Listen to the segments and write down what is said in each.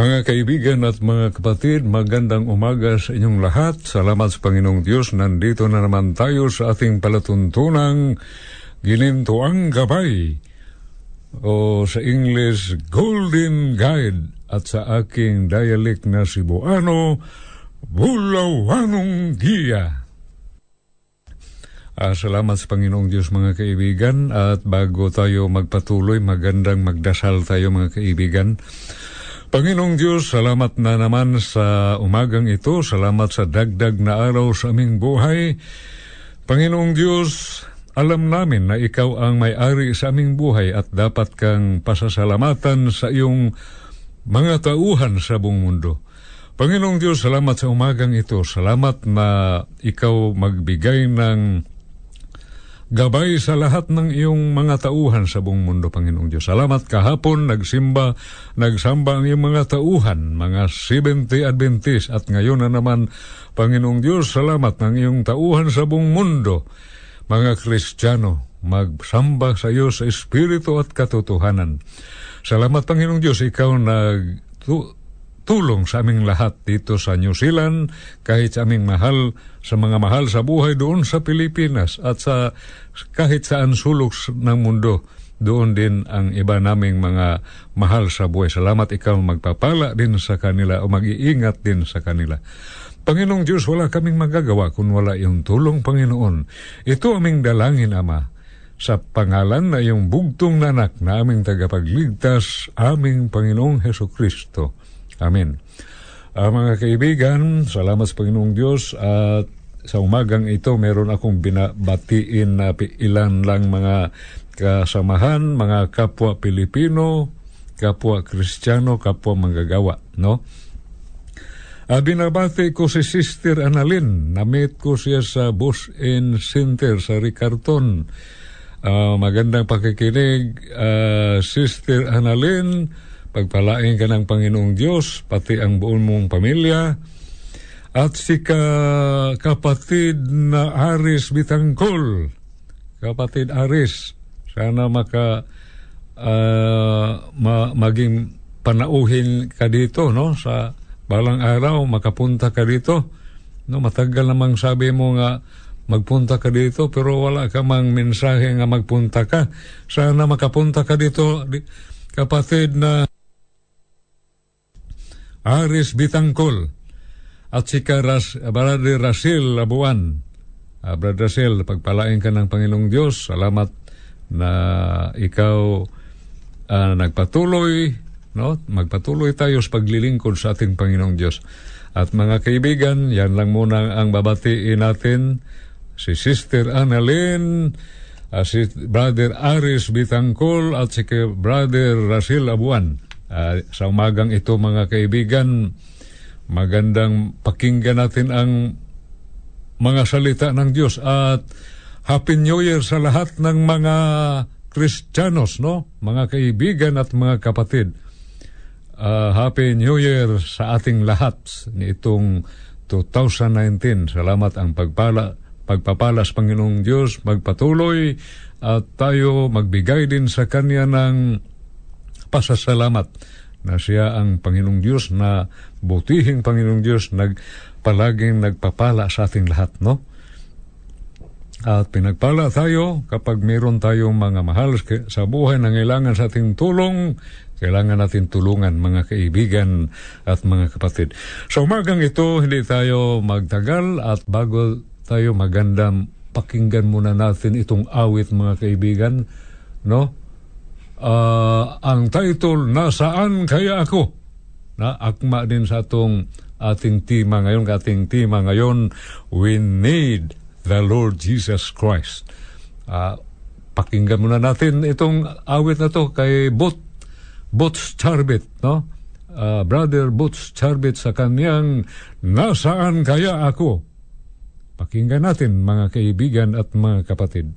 Mga kaibigan at mga kapatid, magandang umaga sa inyong lahat. Salamat sa Panginoong Diyos. Nandito na naman tayo sa ating palatuntunang Ginintuang Gabay o sa English Golden Guide at sa aking dialect na Cebuano, Bulawanong Giya. Ah, salamat sa Panginoong Diyos mga kaibigan at bago tayo magpatuloy, magandang magdasal tayo mga kaibigan. Panginoong Diyos, salamat na naman sa umagang ito. Salamat sa dagdag na araw sa aming buhay. Panginoong Diyos, alam namin na ikaw ang may-ari sa aming buhay at dapat kang pasasalamatan sa iyong mga tauhan sa buong mundo. Panginoong Diyos, salamat sa umagang ito. Salamat na ikaw magbigay ng gabay sa lahat ng iyong mga tauhan sa buong mundo, Panginoong Diyos. Salamat kahapon, nagsimba, nagsamba ang iyong mga tauhan, mga 70 Adventist, at ngayon na naman, Panginoong Diyos, salamat ng iyong tauhan sa buong mundo, mga Kristiyano, magsamba sa iyo sa Espiritu at katotohanan. Salamat, Panginoong Diyos, ikaw nag tulong sa aming lahat dito sa New Zealand, kahit sa aming mahal, sa mga mahal sa buhay doon sa Pilipinas at sa kahit saan sulok ng mundo. Doon din ang iba naming mga mahal sa buhay. Salamat ikaw magpapala din sa kanila o mag-iingat din sa kanila. Panginoong Diyos, wala kaming magagawa kung wala yung tulong, Panginoon. Ito aming dalangin, Ama, sa pangalan na iyong bugtong nanak na aming tagapagligtas, aming Panginoong Heso Kristo. Amen. Uh, mga kaibigan, salamat sa Panginoong Diyos at sa umagang ito meron akong binabatiin na ilan lang mga kasamahan, mga kapwa Pilipino, kapwa Kristiyano, kapwa manggagawa, no? Uh, binabati ko si Sister Annalyn. Namit ko siya sa Bus and Center sa Ricarton. Uh, magandang pakikinig, uh, Sister Annalyn. Pagpalain ka ng Panginoong Diyos, pati ang buong mong pamilya. At si ka, kapatid na Aris Bitangkol, kapatid Aris, sana maka uh, ma, maging panauhin ka dito no? Sa balang araw makapunta ka dito. No matagal namang sabi mo nga magpunta ka dito pero wala ka mang mensahe nga magpunta ka. Sana makapunta ka dito di, kapatid na Aris Bitangkol at si Karas, Brother Rasil Labuan. Uh, Brother Rasil, pagpalain ka ng Panginoong Diyos. Salamat na ikaw uh, nagpatuloy, no? magpatuloy tayo sa paglilingkod sa ating Panginoong Diyos. At mga kaibigan, yan lang muna ang babatiin natin. Si Sister Annalyn, uh, si Brother Aris Bitangkol at si Brother Rasil Abuan. Uh, sa umagang ito mga kaibigan, magandang pakinggan natin ang mga salita ng Diyos at Happy New Year sa lahat ng mga Kristiyanos, no? Mga kaibigan at mga kapatid. Uh, Happy New Year sa ating lahat ni itong 2019. Salamat ang pagpala, pagpapalas Panginoong Diyos, magpatuloy at tayo magbigay din sa Kanya ng pasasalamat na siya ang Panginoong Diyos na butihing Panginoong Diyos nag palaging nagpapala sa ating lahat, no? At pinagpala tayo kapag meron tayong mga mahal sa buhay na kailangan sa ating tulong, kailangan natin tulungan mga kaibigan at mga kapatid. Sa umagang ito, hindi tayo magtagal at bago tayo magandang pakinggan muna natin itong awit mga kaibigan, no? Uh, ang title, Nasaan Kaya Ako? Na akma din sa atong ating tema ngayon, ating tema ngayon, We Need the Lord Jesus Christ. Uh, pakinggan muna natin itong awit na to kay Bot, Boots Charbit, no? Uh, Brother Boots Charbit sa kanyang Nasaan Kaya Ako? Pakinggan natin mga kaibigan at mga kapatid.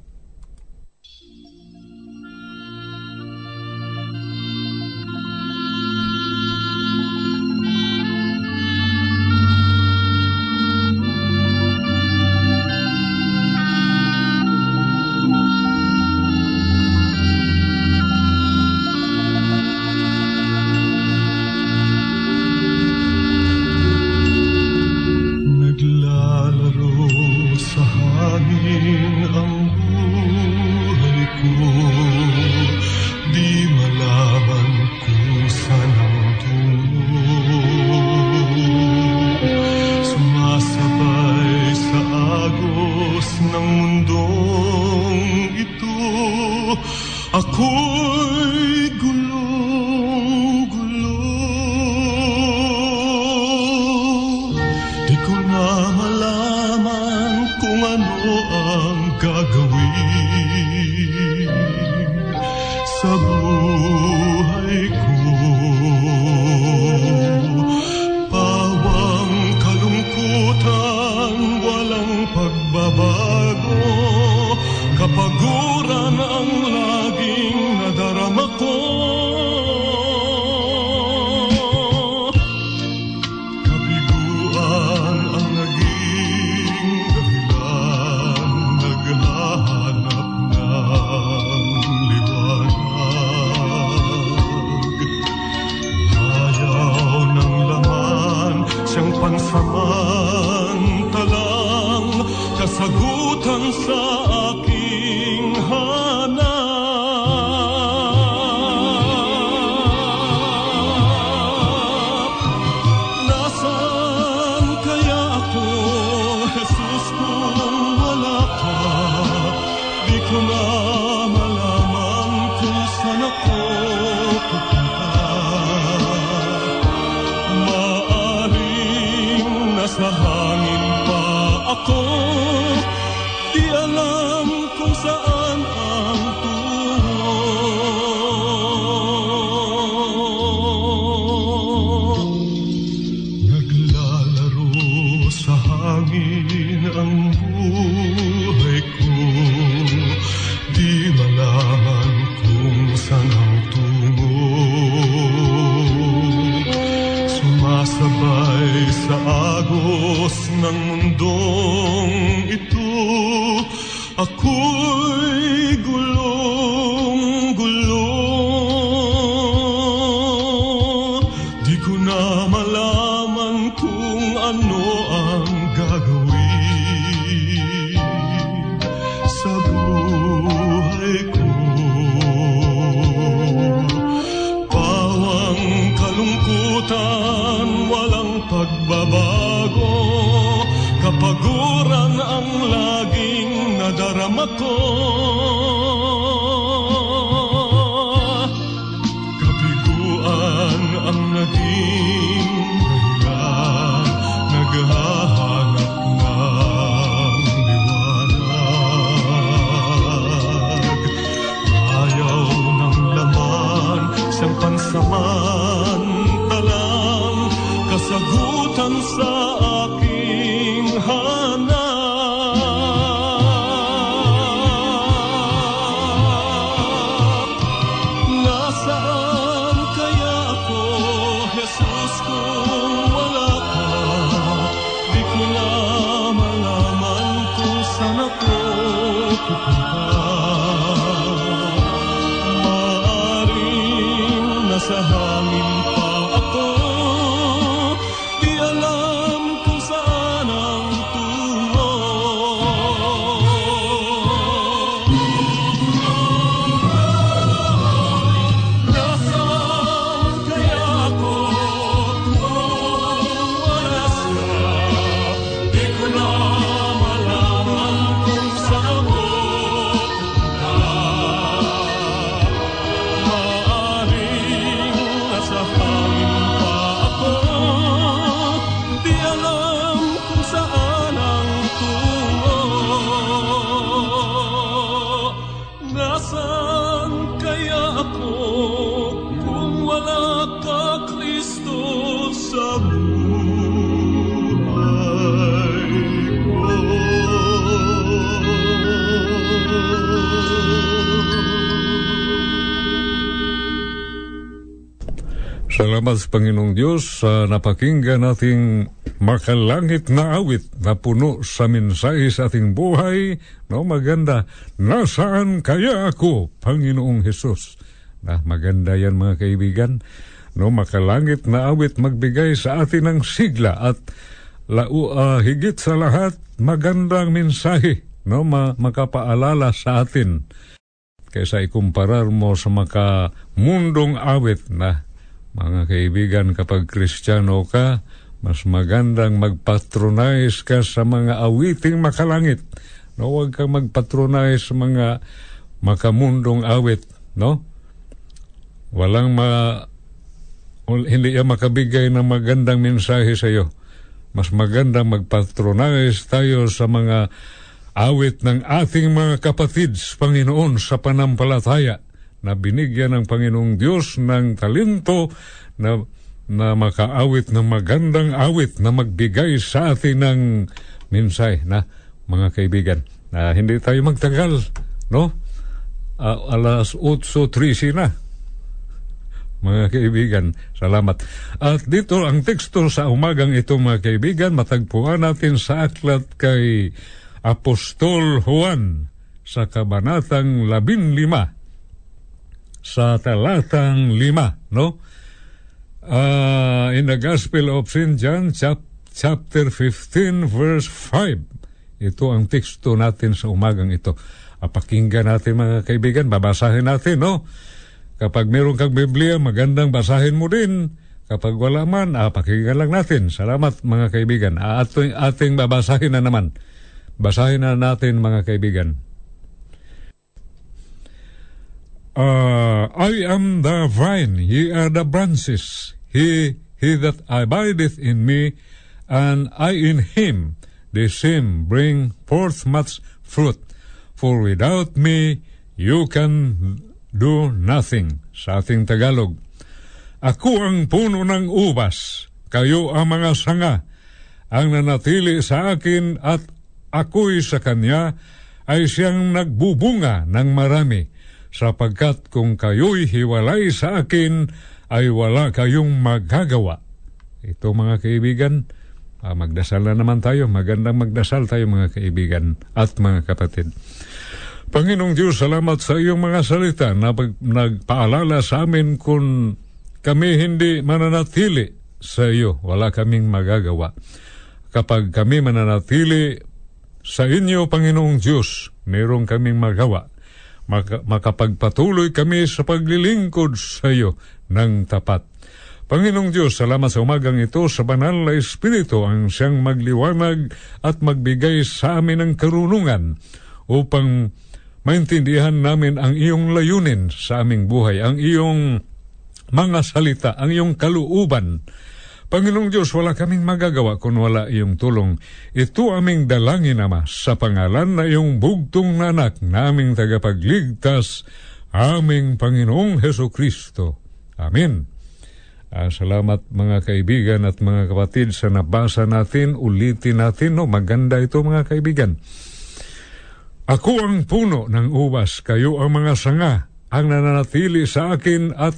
Panginoong Diyos sa napakinggan nating makalangit na awit na puno sa mensahe sa ating buhay. No, maganda. Nasaan kaya ako, Panginoong Hesus? Na, maganda yan mga kaibigan. No, makalangit na awit magbigay sa atin ng sigla at lau, ah, higit sa lahat magandang mensahe no ma, makapaalala sa atin kaysa ikumparar mo sa maka mundong awit na mga kaibigan, kapag kristyano ka, mas magandang magpatronize ka sa mga awiting makalangit. No, huwag kang magpatronize sa mga makamundong awit, no? Walang ma hindi yan makabigay ng magandang mensahe sa iyo. Mas magandang magpatronize tayo sa mga awit ng ating mga kapatid sa Panginoon sa panampalataya na binigyan ng Panginoong Diyos ng talento na, na makaawit ng magandang awit na magbigay sa atin ng minsay na mga kaibigan. Na hindi tayo magtagal, no? Ah, alas 8.13 na. Mga kaibigan, salamat. At dito ang teksto sa umagang ito mga kaibigan, matagpuan natin sa aklat kay Apostol Juan sa kabanatang 15 sa talatang lima, no? Uh, in the Gospel of St. John, chap- chapter 15, verse 5. Ito ang teksto natin sa umagang ito. Ah, pakinggan natin mga kaibigan, babasahin natin, no? Kapag meron kang Biblia, magandang basahin mo din. Kapag wala man, ah, lang natin. Salamat mga kaibigan. Ah, ating, ating babasahin na naman. Basahin na natin mga kaibigan. Uh, I am the vine, ye are the branches. He, he that abideth in me, and I in him, the same bring forth much fruit. For without me, you can do nothing. Sa ating Tagalog. Ako ang puno ng ubas, kayo ang mga sanga. Ang nanatili sa akin at ako'y sa kanya ay siyang nagbubunga ng marami sapagkat kung kayo'y hiwalay sa akin, ay wala kayong magagawa. Ito mga kaibigan, ah, magdasal na naman tayo. Magandang magdasal tayo mga kaibigan at mga kapatid. Panginoong Diyos, salamat sa iyong mga salita na pag- nagpaalala sa amin kung kami hindi mananatili sa iyo, wala kaming magagawa. Kapag kami mananatili sa inyo, Panginoong Diyos, mayroong kaming magawa maka- makapagpatuloy kami sa paglilingkod sa iyo ng tapat. Panginoong Diyos, salamat sa umagang ito sa banal na Espiritu ang siyang magliwanag at magbigay sa amin ng karunungan upang maintindihan namin ang iyong layunin sa aming buhay, ang iyong mga salita, ang iyong kaluuban. Panginoong Diyos, wala kaming magagawa kung wala iyong tulong. Ito aming dalangin, Ama, sa pangalan na iyong bugtong na anak naming tagapagligtas, aming Panginoong Heso Kristo. Amen. Ah, salamat mga kaibigan at mga kapatid sa nabasa natin, ulitin natin, no? maganda ito mga kaibigan. Ako ang puno ng ubas, kayo ang mga sanga, ang nananatili sa akin at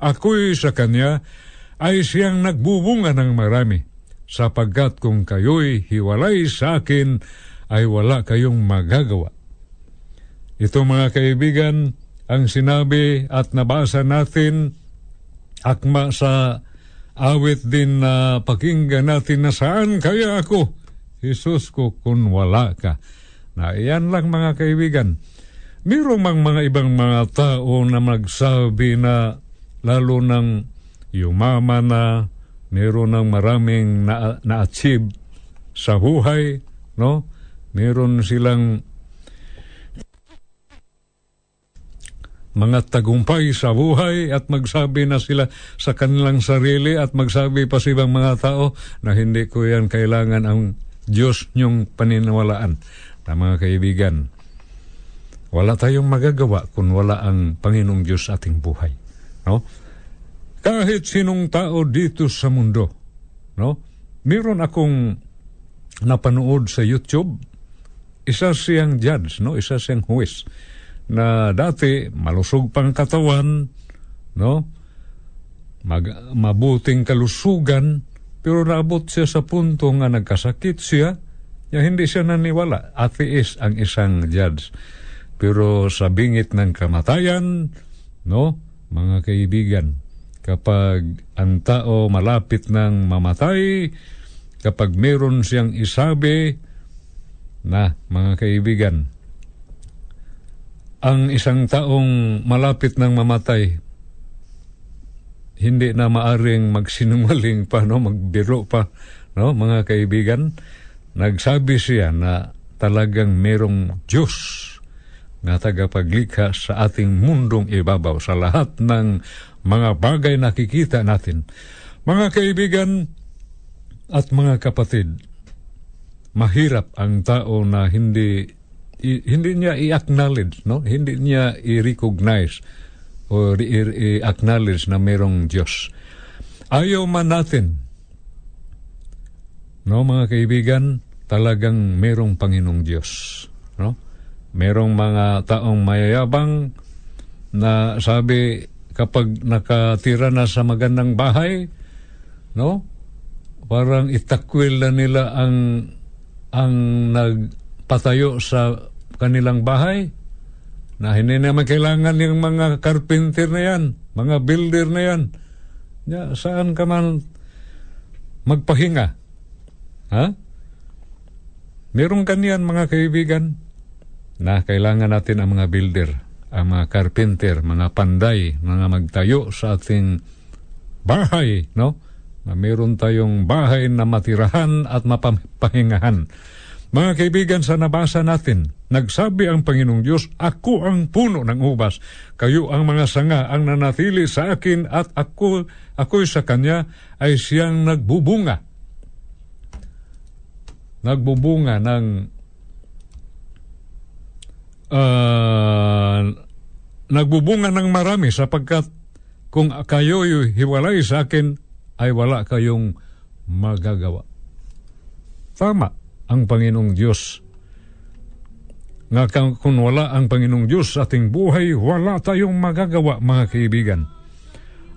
ako'y sa kanya, ay siyang nagbubunga ng marami, sapagkat kung kayo'y hiwalay sa akin, ay wala kayong magagawa. Ito mga kaibigan, ang sinabi at nabasa natin akma sa awit din na pakinggan natin na saan kaya ako, Jesus ko, kung wala ka. Na iyan lang mga kaibigan. Mayroong mang mga ibang mga tao na magsabi na lalo ng yumaman na meron ng maraming na- na-achieve sa buhay, no? Meron silang mga tagumpay sa buhay at magsabi na sila sa kanilang sarili at magsabi pa sa ibang mga tao na hindi ko yan kailangan ang Diyos niyong paniniwalaan. Na mga kaibigan, wala tayong magagawa kung wala ang Panginoong Diyos ating buhay. No? Kahit sinong tao dito sa mundo, no? Meron akong napanood sa YouTube, isa siyang judge, no? Isa siyang huwes na dati malusog pang katawan, no? Mag, mabuting kalusugan, pero naabot siya sa punto nga nagkasakit siya, ya hindi siya naniwala. Atheist ang isang judge. Pero sa bingit ng kamatayan, no, mga kaibigan, kapag ang tao malapit ng mamatay, kapag meron siyang isabi, na mga kaibigan, ang isang taong malapit ng mamatay, hindi na maaring magsinungaling pa, no? magbiro pa, no? mga kaibigan. Nagsabi siya na talagang merong Diyos na tagapaglikha sa ating mundong ibabaw sa lahat ng mga bagay na nakikita natin. Mga kaibigan at mga kapatid, mahirap ang tao na hindi i- hindi niya i-acknowledge, no? Hindi niya i-recognize o i-acknowledge na merong Diyos. Ayaw man natin, no, mga kaibigan, talagang merong Panginoong Diyos, no? Merong mga taong mayayabang na sabi kapag nakatira na sa magandang bahay, no? Parang itakwil na nila ang ang nagpatayo sa kanilang bahay na hindi naman kailangan yung mga carpenter na yan, mga builder na yan. Ya, saan ka man magpahinga? Ha? Merong kanyan mga kaibigan na kailangan natin ang mga builder, ang mga carpenter, mga panday, mga magtayo sa ating bahay, no? Na meron tayong bahay na matirahan at mapahingahan. Mga kaibigan, sa nabasa natin, nagsabi ang Panginoong Diyos, Ako ang puno ng ubas, kayo ang mga sanga ang nanatili sa akin at ako, ako'y sa Kanya ay siyang nagbubunga. Nagbubunga ng ah, nagbubunga ng marami sapagkat kung kayo'y hiwalay sa akin, ay wala kayong magagawa. Tama ang Panginoong Diyos. Nga kung wala ang Panginoong Diyos sa ating buhay, wala tayong magagawa, mga kaibigan.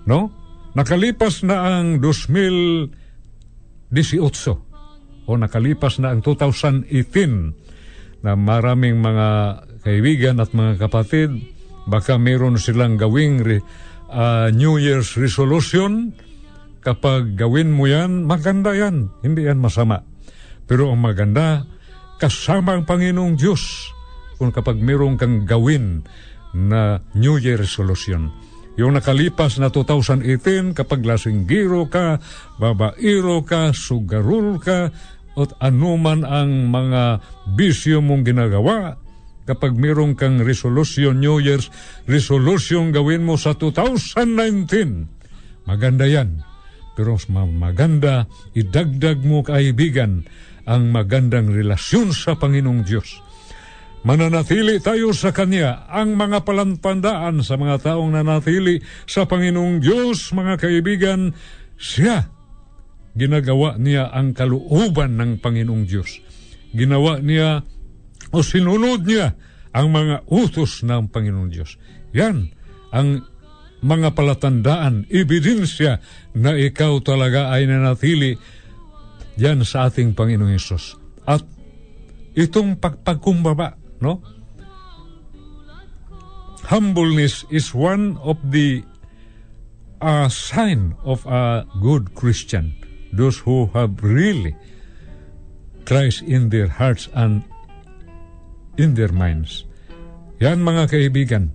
No? Nakalipas na ang 2018 o nakalipas na ang 2018 na maraming mga kaibigan at mga kapatid, baka meron silang gawing re- ah, New Year's resolution. Kapag gawin mo yan, maganda yan. Hindi yan masama. Pero ang maganda, kasama ang Panginoong Diyos kung kapag meron kang gawin na New Year resolution. Yung nakalipas na 2018, kapag lasinggiro ka, babairo ka, sugarul ka, at anuman ang mga bisyo mong ginagawa, kapag mayroong kang resolution, New Year's resolution gawin mo sa 2019, maganda yan. Pero maganda, idagdag mo kaibigan ang magandang relasyon sa Panginoong Diyos. Mananatili tayo sa Kanya ang mga palampandaan sa mga taong nanatili sa Panginoong Diyos, mga kaibigan, siya ginagawa niya ang kaluuban ng Panginoong Diyos. Ginawa niya o sinunod niya ang mga utos ng Panginoong Diyos. Yan ang mga palatandaan, ebidensya na ikaw talaga ay nanatili yan sa ating Panginoong Yesus. At itong pagpagkumbaba, no? Humbleness is one of the uh, sign of a good Christian. Those who have really Christ in their hearts and in their minds. Yan mga kaibigan,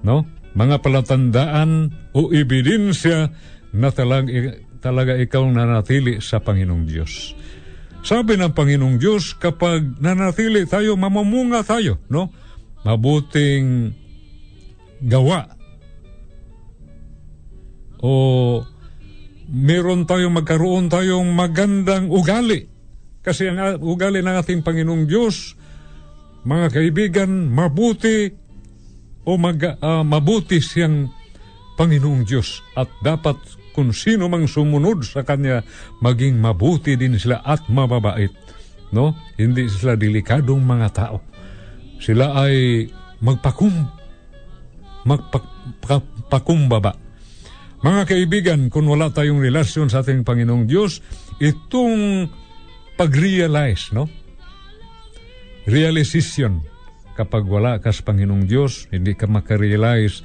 no? Mga palatandaan o ebidensya na talaga, talaga ikaw nanatili sa Panginoong Diyos. Sabi ng Panginoong Diyos, kapag nanatili tayo, mamamunga tayo, no? Mabuting gawa. O meron tayong magkaroon tayong magandang ugali. Kasi ang ugali ng ating Panginoong Diyos, mga kaibigan, mabuti o mag, uh, mabuti siyang Panginoong Diyos at dapat kung sino mang sumunod sa Kanya, maging mabuti din sila at mababait. No? Hindi sila delikadong mga tao. Sila ay magpakum, magpakumbaba. Mga kaibigan, kung wala tayong relasyon sa ating Panginoong Diyos, itong pag-realize, no? Realization. Kapag wala ka sa Panginoong Diyos, hindi ka makarealize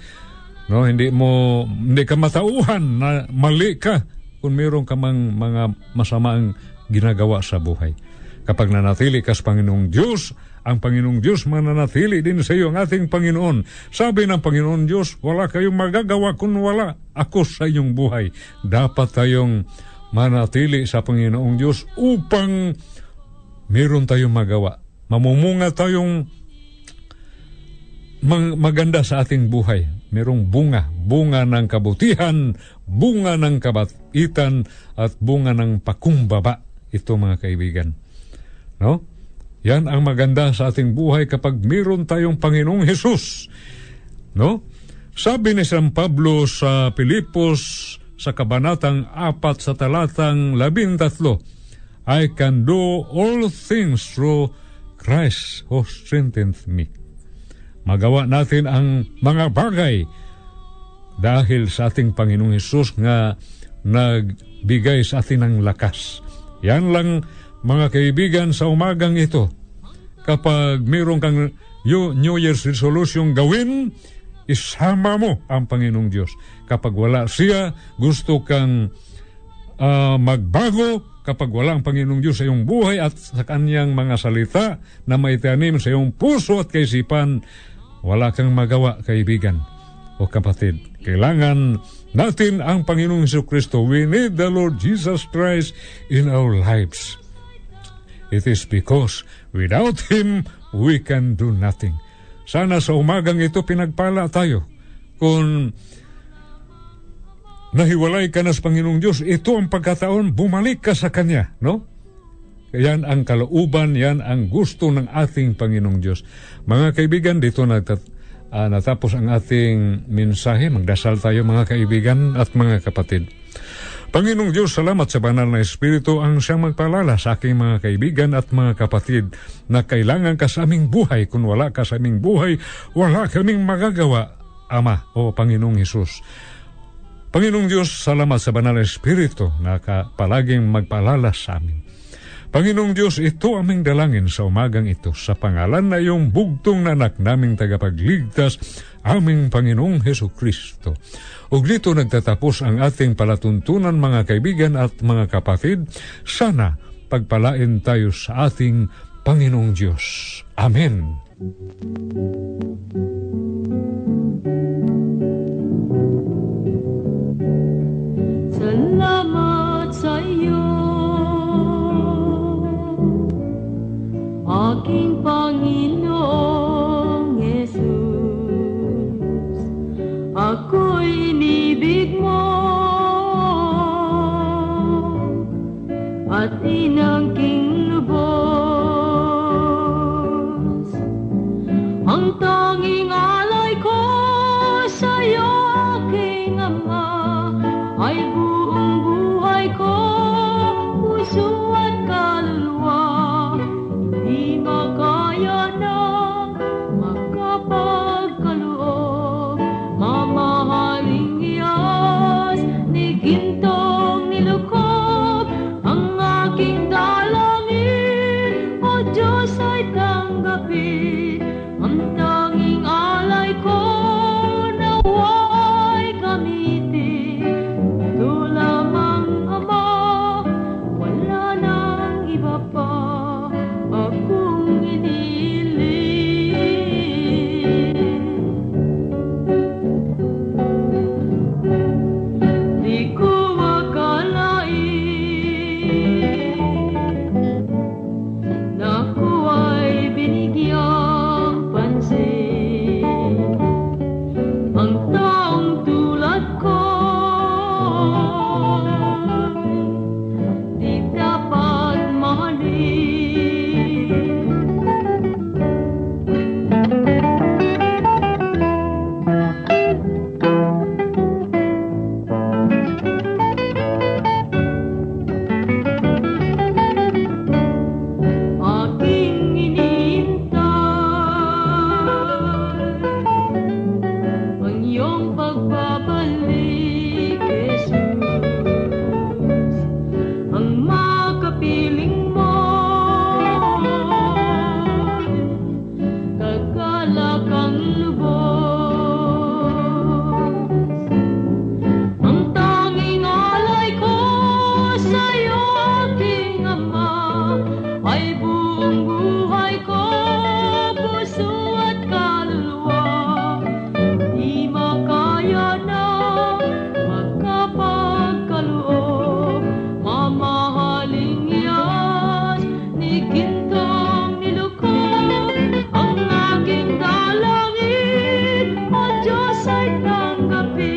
No, hindi mo hindi ka matauhan na mali ka kung mayroon ka mang mga masamaang ginagawa sa buhay. Kapag nanatili ka sa Panginoong Diyos, ang Panginoong Diyos mananatili din sa iyo ang ating Panginoon. Sabi ng Panginoon Diyos, wala kayong magagawa kung wala ako sa iyong buhay. Dapat tayong manatili sa Panginoong Diyos upang meron tayong magawa. Mamumunga tayong maganda sa ating buhay merong bunga, bunga ng kabutihan, bunga ng kabatitan, at bunga ng pakumbaba. Ito mga kaibigan. No? Yan ang maganda sa ating buhay kapag meron tayong Panginoong Hesus. No? Sabi ni San Pablo sa Pilipos sa kabanatang apat sa talatang labintatlo, I can do all things through Christ who strengthens me magawa natin ang mga bagay dahil sa ating Panginoong Hesus nga nagbigay sa atin ng lakas. Yan lang mga kaibigan sa umagang ito. Kapag mayroon kang New Year's resolution gawin, isama mo ang Panginoong Diyos. Kapag wala siya, gusto kang uh, magbago, kapag wala ang Panginoong Diyos sa iyong buhay at sa kanyang mga salita na maitanim sa iyong puso at kaisipan, wala kang magawa, kaibigan o kapatid. Kailangan natin ang Panginoong Heso Kristo. We need the Lord Jesus Christ in our lives. It is because without Him, we can do nothing. Sana sa umagang ito pinagpala tayo. Kung nahiwalay ka na sa Panginoong Diyos, ito ang pagkataon, bumalik ka sa Kanya, no? Yan ang kalooban, yan ang gusto ng ating Panginoong Diyos. Mga kaibigan, dito natat, uh, natapos ang ating mensahe. Magdasal tayo mga kaibigan at mga kapatid. Panginoong Diyos, salamat sa banal na Espiritu ang siyang magpalala sa aking mga kaibigan at mga kapatid na kailangan ka sa aming buhay. Kung wala ka sa aming buhay, wala kaming magagawa, Ama o Panginoong Hesus. Panginoong Diyos, salamat sa banal na Espiritu na ka palaging magpalala sa amin. Panginoong Diyos, ito aming dalangin sa umagang ito sa pangalan na iyong bugtong na anak naming tagapagligtas, aming Panginoong Heso Kristo. Ug dito nagtatapos ang ating palatuntunan mga kaibigan at mga kapatid. Sana pagpalain tayo sa ating Panginoong Diyos. Amen. Salamat sa iyo. Panginoong Jesus Ako inibig mo tanggapin. O Diyos ay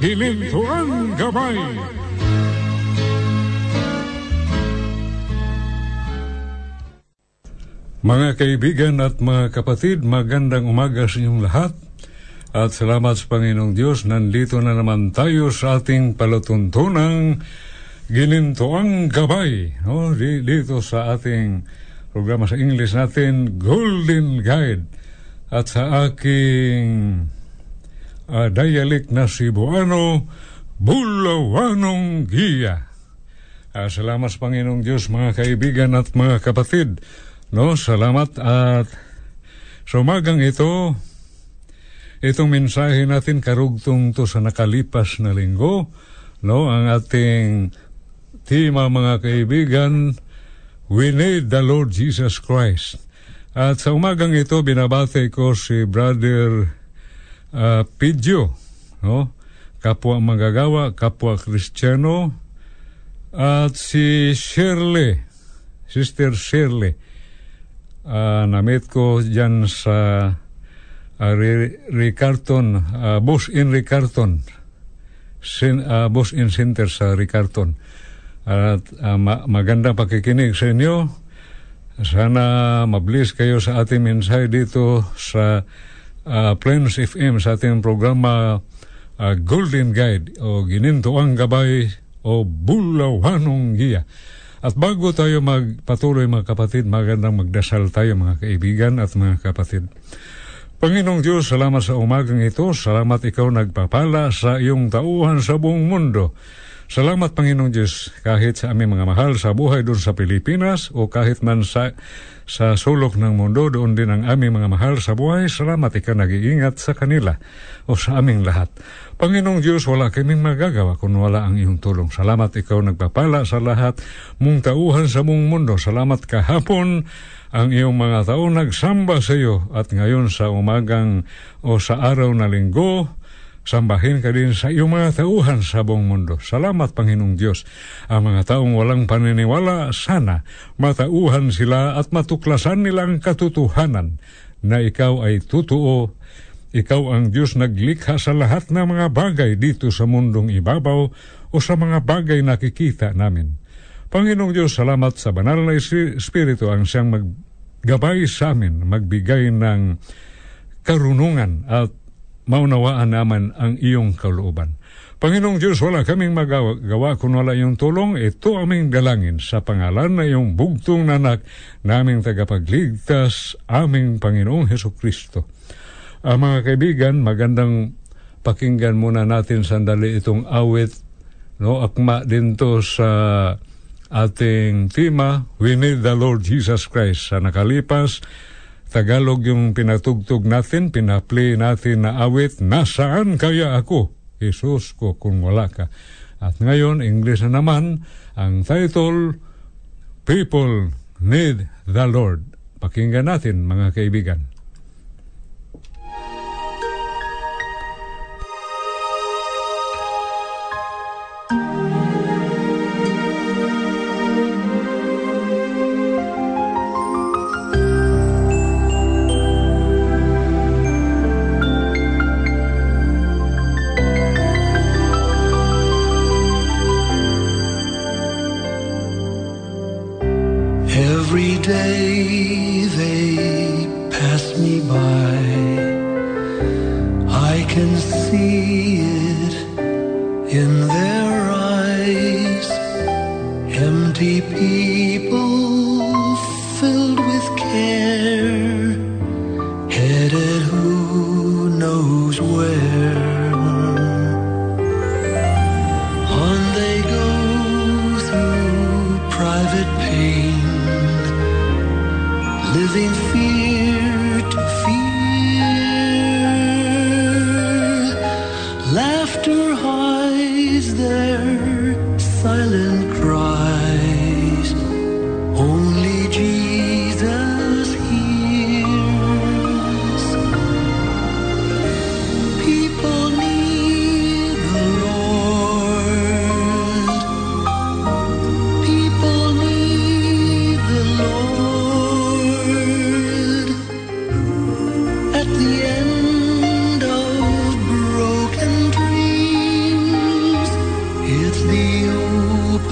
Ginintuang Gabay. Mga kaibigan at mga kapatid, magandang umaga sa inyong lahat. At salamat sa Panginoong Diyos, nandito na naman tayo sa ating palatuntunang Ginintoang Gabay. No? Di- Dito sa ating programa sa English natin, Golden Guide. At sa aking ah, dialect na Cebuano, Bulawanong Giya. Ah, salamat sa Panginoong Diyos mga kaibigan at mga kapatid. No, salamat at sa umagang ito, itong mensahe natin karugtong to sa nakalipas na linggo, no, ang ating tema mga kaibigan, We need the Lord Jesus Christ. At sa umagang ito, binabate ko si Brother uh, Pidyo, no? kapwa magagawa, kapwa Kristiyano, at si Shirley, Sister Shirley, uh, namit ko dyan sa uh, Ricarton, uh, Bus in Ricarton, sin, uh, Bus in Center sa Ricarton. At uh, ma- magandang pakikinig sa inyo. Sana mablis kayo sa ating mensahe dito sa uh, Plains FM sa ating programa uh, Golden Guide o Ginintuang Gabay o Bulawanong Giya. At bago tayo magpatuloy mga kapatid, magandang magdasal tayo mga kaibigan at mga kapatid. Panginoong Diyos, salamat sa umagang ito. Salamat ikaw nagpapala sa iyong tauhan sa buong mundo. Salamat Panginoong Diyos kahit sa aming mga mahal sa buhay doon sa Pilipinas o kahit man sa, sa sulok ng mundo doon din ang aming mga mahal sa buhay. Salamat ikaw nag-iingat sa kanila o sa aming lahat. Panginoong Diyos, wala kaming magagawa kung wala ang iyong tulong. Salamat ikaw nagpapala sa lahat mong tauhan sa buong mundo. Salamat kahapon ang iyong mga tao nagsamba sa iyo at ngayon sa umagang o sa araw na linggo, Sambahin ka din sa iyong mga tauhan sa buong mundo. Salamat, Panginoong Diyos. Ang mga taong walang paniniwala, sana matauhan sila at matuklasan nilang katotohanan na ikaw ay totoo. Ikaw ang Diyos naglikha sa lahat ng mga bagay dito sa mundong ibabaw o sa mga bagay nakikita namin. Panginoong Diyos, salamat sa banal na Espiritu ang siyang maggabay sa amin, magbigay ng karunungan at maunawaan naman ang iyong kalooban. Panginoong Diyos, wala kaming magawa kung wala iyong tulong. Ito aming dalangin sa pangalan na iyong bugtong nanak naming tagapagligtas, aming Panginoong Heso Kristo. Ang mga kaibigan, magandang pakinggan muna natin sandali itong awit. No, akma din to sa ating tema, We Need the Lord Jesus Christ. Sa nakalipas, Tagalog yung pinatugtog natin, pinaplay natin na awit, Nasaan kaya ako? Jesus ko kung wala ka. At ngayon, English na naman, ang title, People Need the Lord. Pakinggan natin mga kaibigan.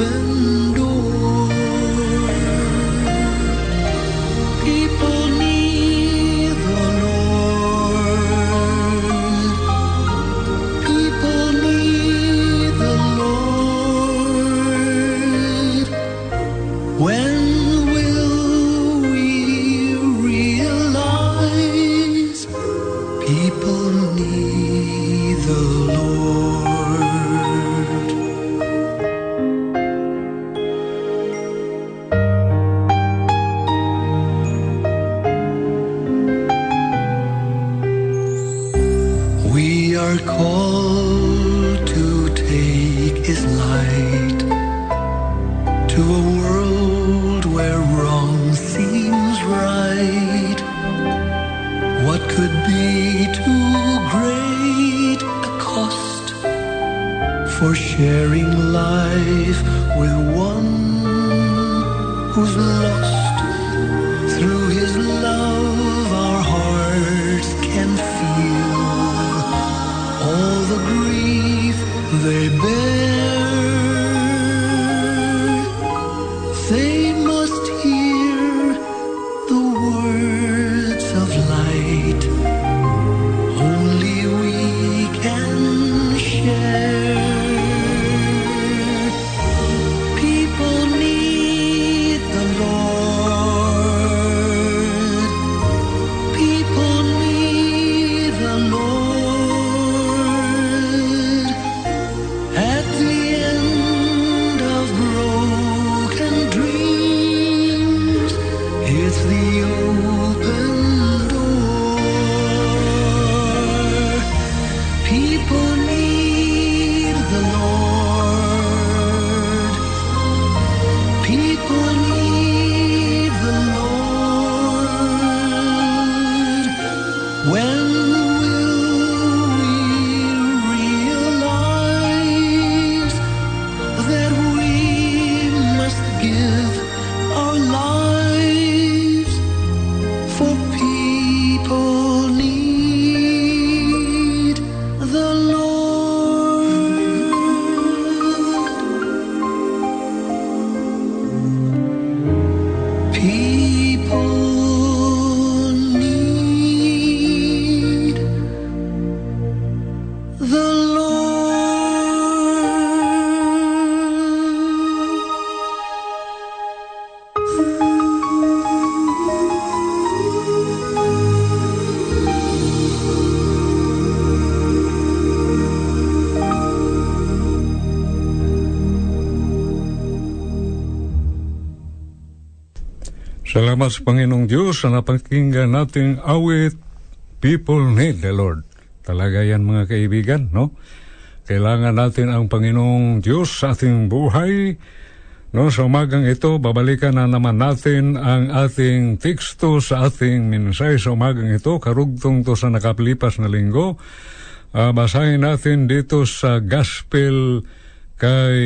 Open it's the Salamat sa Panginoong Diyos sa napakinggan nating awit, People Need the Lord. Talaga yan mga kaibigan, no? Kailangan natin ang Panginoong Diyos sa ating buhay. No, sa umagang ito, babalikan na naman natin ang ating teksto sa ating mensahe sa umagang ito, karugtong to sa nakapilipas na linggo. Ah, basahin natin dito sa Gospel kay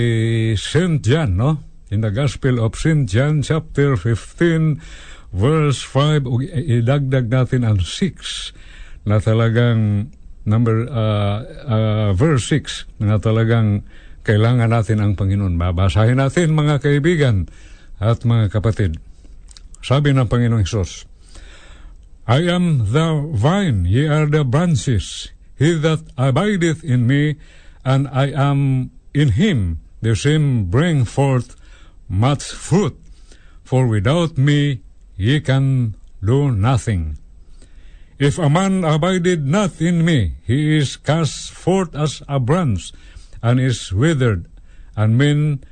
St. John, no? In the Gospel of St. John, chapter 15, verse 5, ug idagdag natin ang 6 na talagang number uh, uh, verse 6 na talagang kailangan natin ang Panginoon. Babasahin natin mga kaibigan at mga kapatid. Sabi ng Panginoong Isos, I am the vine, ye are the branches. He that abideth in me, and I am in him, the same bring forth much fruit. For without me ye can do nothing. If a man abided not in me, he is cast forth as a branch, and is withered, and men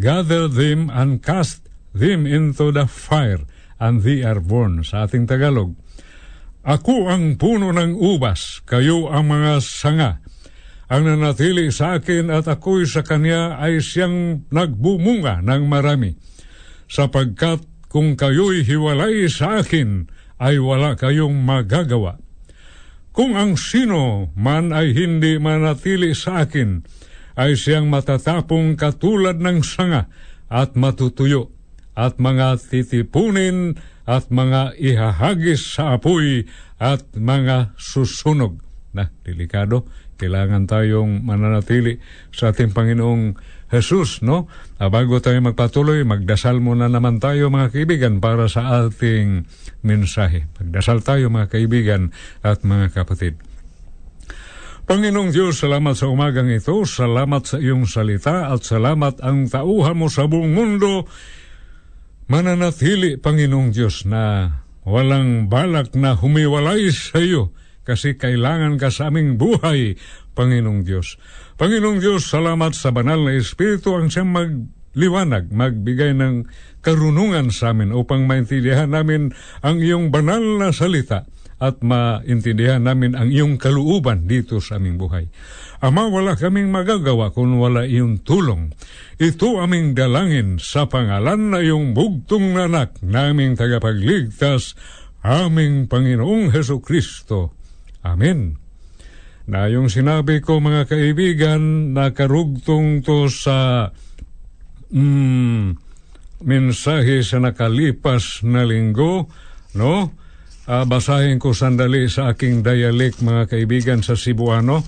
gather them and cast them into the fire, and they are born. Sa ating Tagalog, Ako ang puno ng ubas, kayo ang mga sanga. Ang nanatili sa akin at ako'y sa kanya ay siyang nagbumunga ng marami. Sapagkat kung kayo'y hiwalay sa akin, ay wala kayong magagawa. Kung ang sino man ay hindi manatili sa akin, ay siyang matatapong katulad ng sanga at matutuyo at mga titipunin at mga ihahagis sa apoy at mga susunog. Na, delikado. Kailangan tayong mananatili sa ating Panginoong Jesus, no? Ah, bago tayo magpatuloy, magdasal muna naman tayo mga kaibigan para sa ating mensahe. Magdasal tayo mga kaibigan at mga kapatid. Panginoong Diyos, salamat sa umagang ito, salamat sa iyong salita at salamat ang tauhan mo sa buong mundo. Mananatili, Panginoong Diyos, na walang balak na humiwalay sa iyo kasi kailangan ka sa aming buhay, Panginoong Diyos. Panginoong Diyos, salamat sa banal na Espiritu ang siyang magliwanag, magbigay ng karunungan sa amin upang maintindihan namin ang iyong banal na salita at maintindihan namin ang iyong kaluuban dito sa aming buhay. Ama, wala kaming magagawa kung wala iyong tulong. Ito aming dalangin sa pangalan na iyong bugtong nanak naming tagapagligtas, aming Panginoong Heso Kristo. Amen. Na yung sinabi ko mga kaibigan, nakarugtong to sa mm, mensahe sa nakalipas na linggo, no? Ah, basahin ko sandali sa aking dialect mga kaibigan sa Cebuano.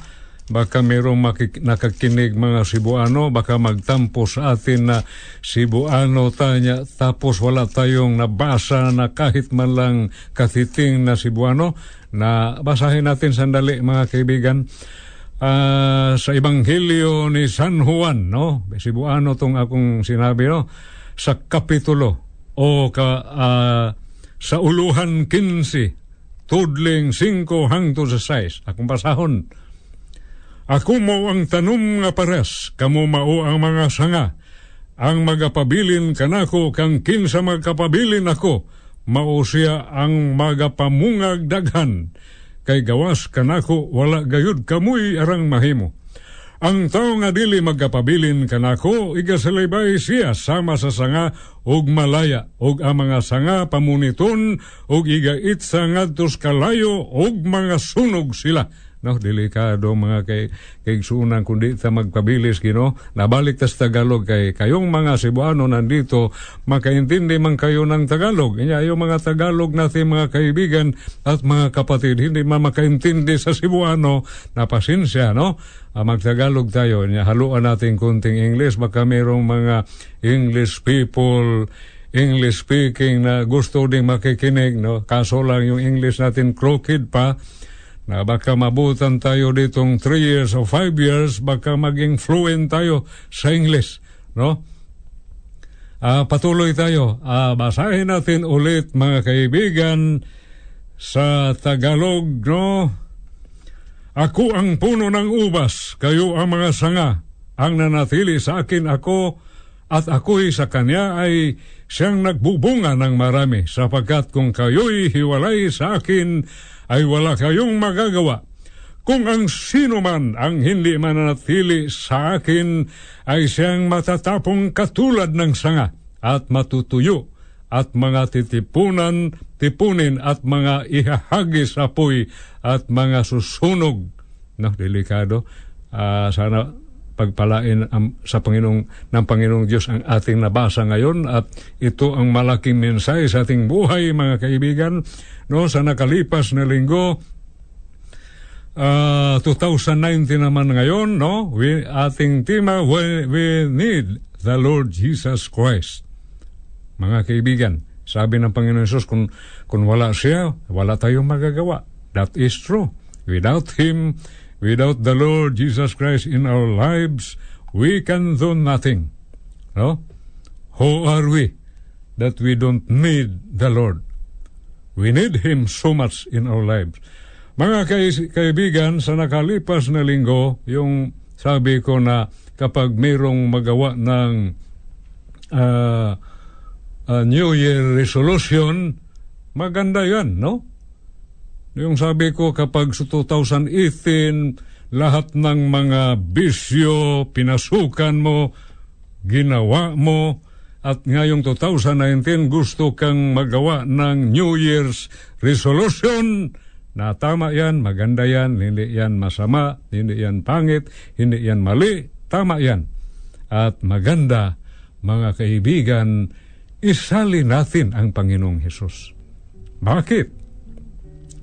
Baka mayroong makik- nakakinig mga Cebuano, baka magtampo sa atin na Cebuano tanya, tapos wala tayong nabasa na kahit man lang katiting na Cebuano, na basahin natin sandali mga kaibigan. Ah, sa Ebanghelyo ni San Juan, no? Cebuano tong akong sinabi, no? Sa kapitulo o ka, ah, sa uluhan 15, tudling 5 hangtod sa 6. Akong basahon. Ako mo ang tanom nga pares, kamo mao ang mga sanga. Ang magapabilin kanako kang kinsa magkapabilin ako, mao siya ang magapamungag daghan. Kay gawas kanako wala gayud kamuy arang mahimo. Ang tao nga dili magkapabilin kanako, igasalibay siya sama sa sanga ug malaya, ug ang mga sanga pamuniton, ug igait sa ngadtos kalayo, ug mga sunog sila. No, delikado mga kay kay sunan kundi ta magpabilis kino. Nabalik tas Tagalog kay kayong mga Cebuano nandito makaintindi man kayo ng Tagalog. Inya yung mga Tagalog natin mga kaibigan at mga kapatid hindi man makaintindi sa Cebuano na pasensya no. Ah, magtagalog tayo. Inya haluan natin kunting English baka mayroong mga English people English speaking na gusto ding makikinig no. Kaso lang yung English natin crooked pa na baka mabutan tayo ditong 3 years o 5 years, baka maging fluent tayo sa English, no? Ah, patuloy tayo. Ah, basahin natin ulit mga kaibigan sa Tagalog, no? Ako ang puno ng ubas, kayo ang mga sanga. Ang nanatili sa akin ako at ako'y sa kanya ay siyang nagbubunga ng marami sapagkat kung kayo'y hiwalay sa akin ay wala kayong magagawa. Kung ang sino man ang hindi mananatili sa akin ay siyang matatapong katulad ng sanga at matutuyo at mga titipunan, tipunin at mga ihahagi sa apoy at mga susunog. No, delikado. Ah, sana pagpalain ang, sa Panginoong ng Panginoong Diyos ang ating nabasa ngayon at ito ang malaking mensahe sa ating buhay mga kaibigan no sa nakalipas na linggo uh, 2019 naman ngayon no we ating tema we, we need the Lord Jesus Christ. Mga kaibigan sabi ng Panginoon Jesus kung kung wala siya wala tayong magagawa. That is true. Without him Without the Lord Jesus Christ in our lives, we can do nothing. No? Who are we that we don't need the Lord? We need Him so much in our lives. Mga kay- kaibigan, sa nakalipas na linggo, yung sabi ko na kapag mayroong magawa ng uh, uh, New Year resolution, maganda yan, no? Yung sabi ko kapag sa 2018, lahat ng mga bisyo, pinasukan mo, ginawa mo, at ngayong 2019 gusto kang magawa ng New Year's resolution, na tama yan, maganda yan, hindi yan masama, hindi yan pangit, hindi yan mali, tama yan. At maganda, mga kaibigan, isali natin ang Panginoong Hesus. Bakit?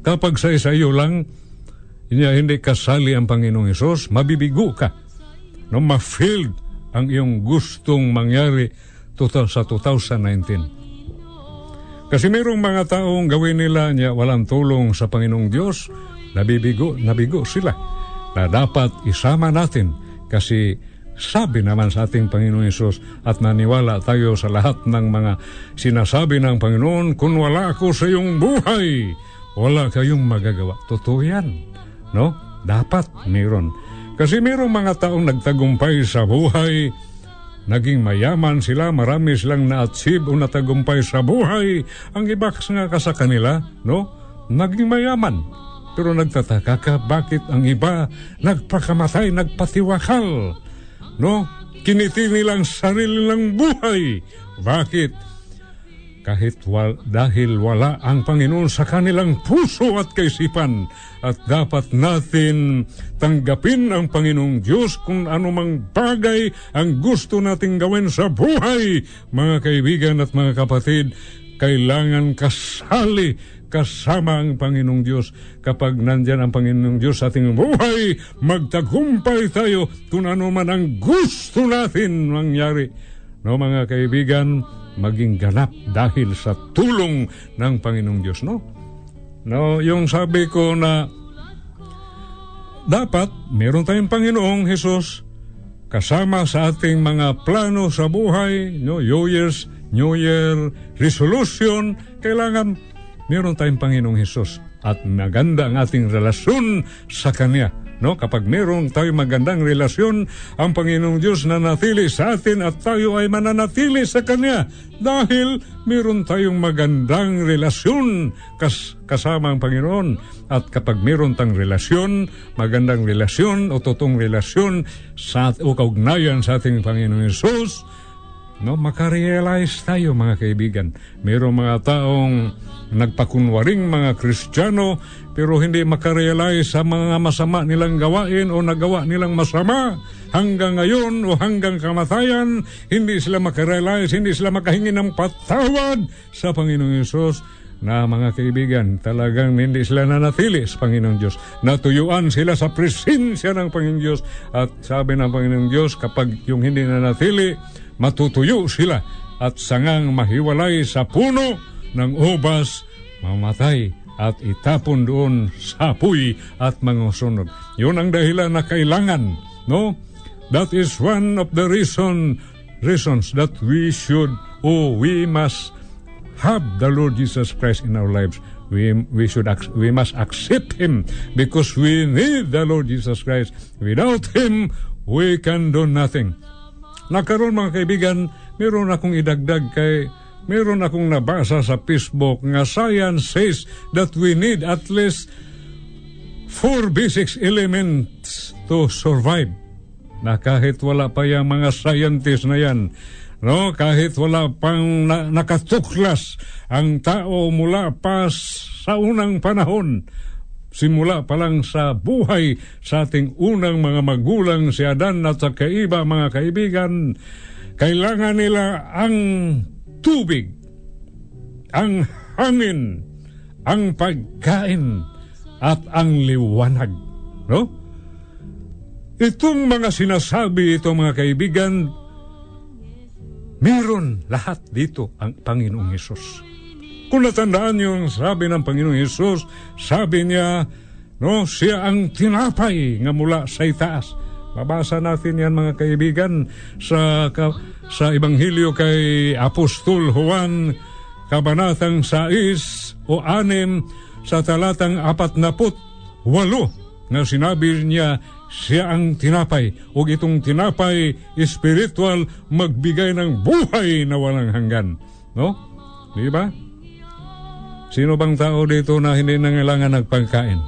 Kapag sa isa iyo lang, inya hindi kasali ang Panginoong Isos, mabibigo ka. No, ma-failed ang iyong gustong mangyari sa 2019. Kasi mayroong mga taong gawin nila niya walang tulong sa Panginoong Diyos, nabibigo, nabigo sila. Na dapat isama natin kasi sabi naman sa ating Panginoong Yesus at naniwala tayo sa lahat ng mga sinasabi ng Panginoon, kung wala ako sa iyong buhay, wala kayong magagawa. Totoo yan. No? Dapat mayroon. Kasi mayroong mga taong nagtagumpay sa buhay, naging mayaman sila, marami silang na-achieve o natagumpay sa buhay. Ang iba nga ka sa kanila, no? Naging mayaman. Pero nagtataka ka, bakit ang iba nagpakamatay, nagpatiwakal? No? Kiniti nilang sarili ng buhay. Bakit? Kahit wal, dahil wala ang Panginoon sa kanilang puso at kaisipan at dapat natin tanggapin ang Panginoong Diyos kung anumang bagay ang gusto nating gawin sa buhay. Mga kaibigan at mga kapatid, kailangan kasali kasama ang Panginoong Diyos. Kapag nandyan ang Panginoong Diyos sa ating buhay, magtagumpay tayo kung ano man ang gusto natin mangyari. No, mga kaibigan, maging ganap dahil sa tulong ng Panginoong Diyos, no? No, yung sabi ko na dapat meron tayong Panginoong Hesus kasama sa ating mga plano sa buhay, no, New Year's, New Year resolution, kailangan meron tayong Panginoong Hesus at maganda ang ating relasyon sa Kanya. No, kapag meron tayo magandang relasyon, ang Panginoong Diyos na natili sa atin at tayo ay mananatili sa Kanya dahil meron tayong magandang relasyon kas kasama ang Panginoon. At kapag meron tang relasyon, magandang relasyon o totoong relasyon sa, o kaugnayan sa ating Panginoong Yesus, no, makarealize tayo mga kaibigan. Merong mga taong nagpakunwaring mga Kristiyano pero hindi makarealize sa mga masama nilang gawain o nagawa nilang masama. Hanggang ngayon o hanggang kamatayan hindi sila makarealize, hindi sila makahingi ng patawad sa Panginoong Yesus na mga kaibigan, talagang hindi sila nanatili sa Panginoong Diyos. Natuyuan sila sa presensya ng Panginoong Diyos. At sabi ng Panginoong Diyos, kapag yung hindi nanatili, matutuyo sila at sangang mahiwalay sa puno ng ubas, mamatay at itapon doon sa apoy at mga sunog. Yun ang dahilan na kailangan, no? That is one of the reason reasons that we should oh we must have the Lord Jesus Christ in our lives. We we should we must accept him because we need the Lord Jesus Christ. Without him, we can do nothing. Nakaroon mga kaibigan, meron akong idagdag kay meron akong nabasa sa Facebook nga science says that we need at least four basic elements to survive. Na kahit wala pa yung mga scientists na yan, no, kahit wala pang na, nakatuklas ang tao mula pa sa unang panahon, simula pa lang sa buhay sa ating unang mga magulang si Adan at sa kaiba mga kaibigan, kailangan nila ang tubig, ang hangin, ang pagkain, at ang liwanag. No? Itong mga sinasabi ito mga kaibigan, meron lahat dito ang Panginoong Yesus. Kung natandaan yung sabi ng Panginoong Yesus, sabi niya, no, siya ang tinapay nga mula sa itaas. Babasa natin yan mga kaibigan sa ka, sa Ebanghelyo kay Apostol Juan kabanatang 6 o 6 sa talatang 48 nga sinabi niya siya ang tinapay o itong tinapay spiritual magbigay ng buhay na walang hanggan. No? Di ba? Sino bang tao dito na hindi nangailangan nagpagkain?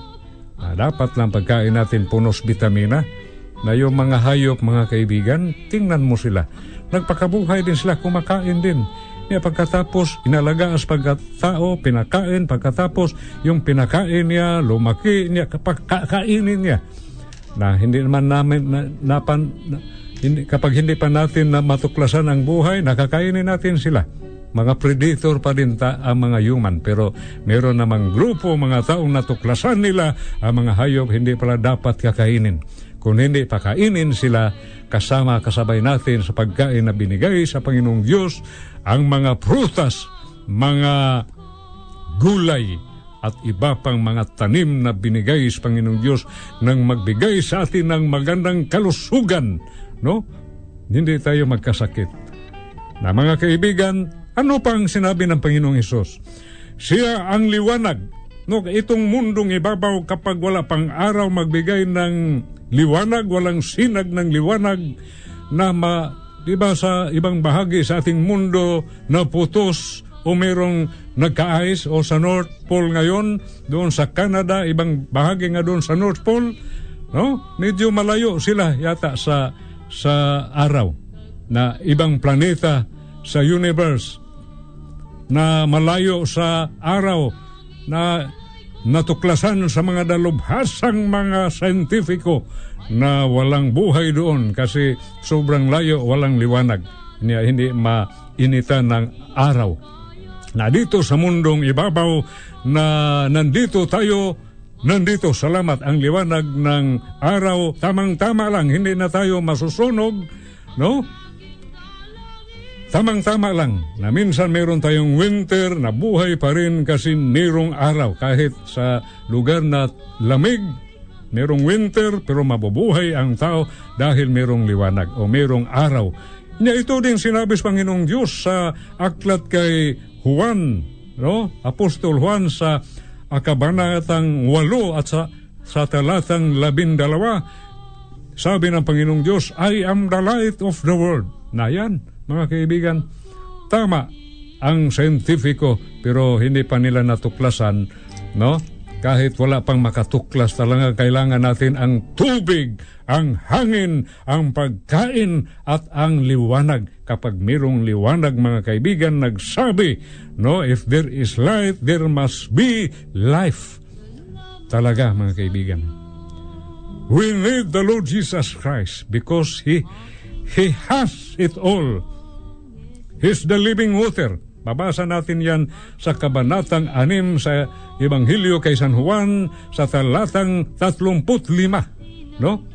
Ah, dapat lang pagkain natin punos bitamina na yung mga hayop, mga kaibigan, tingnan mo sila. Nagpakabuhay din sila, kumakain din. Niya pagkatapos, inalagaan sa pagkatao, pinakain, pagkatapos, yung pinakain niya, lumaki niya, kapag kakainin niya. Na hindi naman namin, na, napan, na, hindi, kapag hindi pa natin na matuklasan ang buhay, nakakainin natin sila. Mga predator pa rin ta ang mga human pero meron namang grupo mga taong natuklasan nila ang mga hayop hindi pala dapat kakainin. Kung hindi pakainin sila, kasama kasabay natin sa pagkain na binigay sa Panginoong Diyos, ang mga prutas, mga gulay, at iba pang mga tanim na binigay sa Panginoong Diyos nang magbigay sa atin ng magandang kalusugan, no? Hindi tayo magkasakit. Na mga kaibigan, ano pang sinabi ng Panginoong Isos? Siya ang liwanag. No, itong mundong ibabaw kapag wala pang araw magbigay ng liwanag, walang sinag ng liwanag na ma, di ba sa ibang bahagi sa ating mundo na putos o merong nagka-ice o sa North Pole ngayon, doon sa Canada, ibang bahagi nga doon sa North Pole, no? Medyo malayo sila yata sa sa araw na ibang planeta sa universe na malayo sa araw na natuklasan sa mga dalubhasang mga scientifico na walang buhay doon kasi sobrang layo, walang liwanag. Hindi, hindi mainita ng araw. Na dito sa mundong ibabaw na nandito tayo, nandito salamat ang liwanag ng araw, tamang-tama lang, hindi na tayo masusunog, no? Tamang-tama lang na minsan meron tayong winter na buhay pa rin kasi merong araw kahit sa lugar na lamig merong winter pero mabubuhay ang tao dahil merong liwanag o merong araw. Na ito din sinabi sa Panginoong Diyos sa aklat kay Juan, no? Apostol Juan sa akabanatang walo at sa, sa talatang labindalawa. Sabi ng Panginoong Diyos, I am the light of the world. Na yan, mga kaibigan, tama ang scientifico pero hindi pa nila natuklasan, no? Kahit wala pang makatuklas talaga kailangan natin ang tubig, ang hangin, ang pagkain at ang liwanag. Kapag mayroong liwanag mga kaibigan nagsabi, no, if there is light, there must be life. Talaga mga kaibigan. We need the Lord Jesus Christ because He He has it all. He's the living water. Babasa natin yan sa Kabanatang 6 sa Ebanghelyo kay San Juan sa talatang 35. No?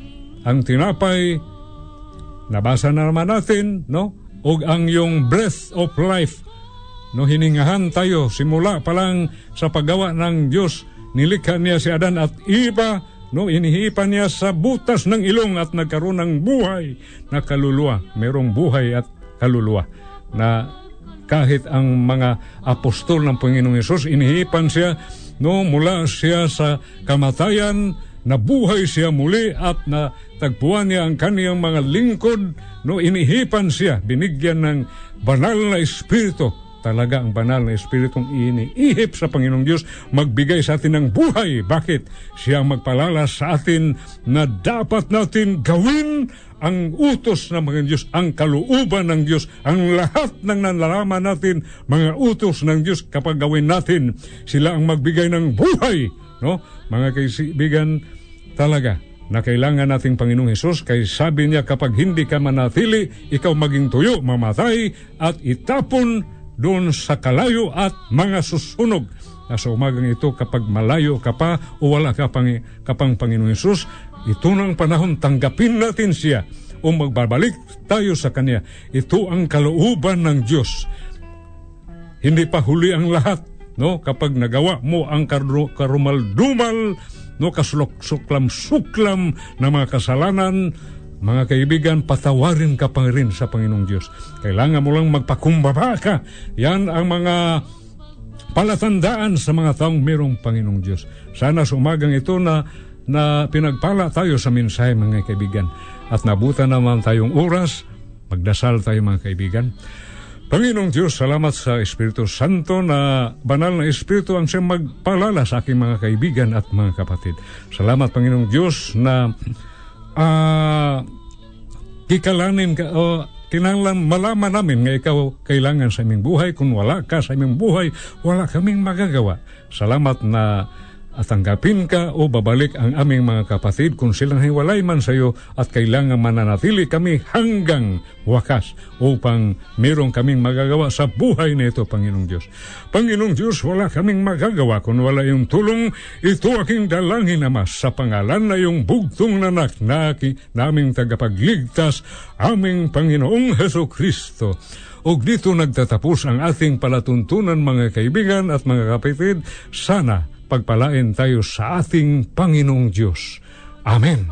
Ang tinapay, nabasa na naman natin, no? O ang yung breath of life. No, hiningahan tayo simula pa lang sa paggawa ng Diyos. Nilikha niya si Adan at Eva, no, inihipan niya sa butas ng ilong at nagkaroon ng buhay na kaluluwa. Merong buhay at kaluluwa na kahit ang mga apostol ng Panginoong Yesus, inihipan siya no, mula siya sa kamatayan, nabuhay siya muli at na tagpuan niya ang kaniyang mga lingkod, no, inihipan siya, binigyan ng banal na espiritu talaga ang banal na espiritong iniihip sa Panginoong Diyos magbigay sa atin ng buhay. Bakit? Siya ang magpalala sa atin na dapat natin gawin ang utos ng mga Diyos, ang kaluuban ng Diyos, ang lahat ng nalalaman natin, mga utos ng Diyos kapag gawin natin, sila ang magbigay ng buhay. No? Mga kaibigan, talaga, na kailangan nating Panginoong Hesus kay sabi niya kapag hindi ka manatili, ikaw maging tuyo, mamatay at itapon doon sa kalayo at mga susunog sa umagang ito kapag malayo ka pa o wala ka pang, kapang Panginoong Yesus, ito ng panahon tanggapin natin siya o magbabalik tayo sa Kanya. Ito ang kalooban ng Diyos. Hindi pa huli ang lahat. No? Kapag nagawa mo ang karu- karumal-dumal, no, kasulok-suklam-suklam na mga kasalanan, mga kaibigan, patawarin ka pa rin sa Panginoong Diyos. Kailangan mo lang magpakumbaba ka. Yan ang mga palatandaan sa mga taong mayroong Panginoong Diyos. Sana sa ito na na pinagpala tayo sa mensahe mga kaibigan at nabuta naman tayong oras magdasal tayo mga kaibigan Panginoong Diyos, salamat sa Espiritu Santo na banal na Espiritu ang siyang magpalala sa aking mga kaibigan at mga kapatid. Salamat Panginoong Diyos na uh, kikalanin ka, o kinanglan malaman namin nga ikaw kailangan sa aming buhay. Kung wala ka sa aming buhay, wala kaming magagawa. Salamat na at tanggapin ka o babalik ang aming mga kapatid kung silang hiwalay man sa iyo at kailangan mananatili kami hanggang wakas upang merong kaming magagawa sa buhay na ito, Panginoong Diyos. Panginoong Diyos, wala kaming magagawa kung wala yung tulong. Ito aking dalangin, Ama, sa pangalan na yung bugtong nanak na naming tagapagligtas, aming Panginoong Heso Kristo. O dito nagtatapos ang ating palatuntunan mga kaibigan at mga kapatid. Sana pagpalain tayo sa ating Panginoong Diyos. Amen.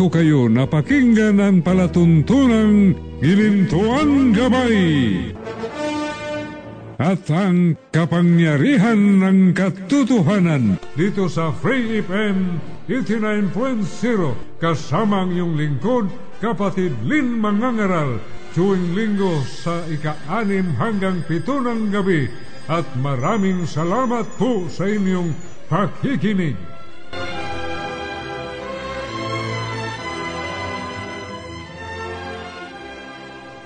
Ko kayo na pakinggan ang palatuntunang Gilintuan Gabay at ang kapangyarihan ng katotohanan dito sa Free FM 89.0 kasama ang iyong lingkod, kapatid Lin Mangangaral, tuwing linggo sa ika-anim hanggang pito ng gabi at maraming salamat po sa inyong pakikinig.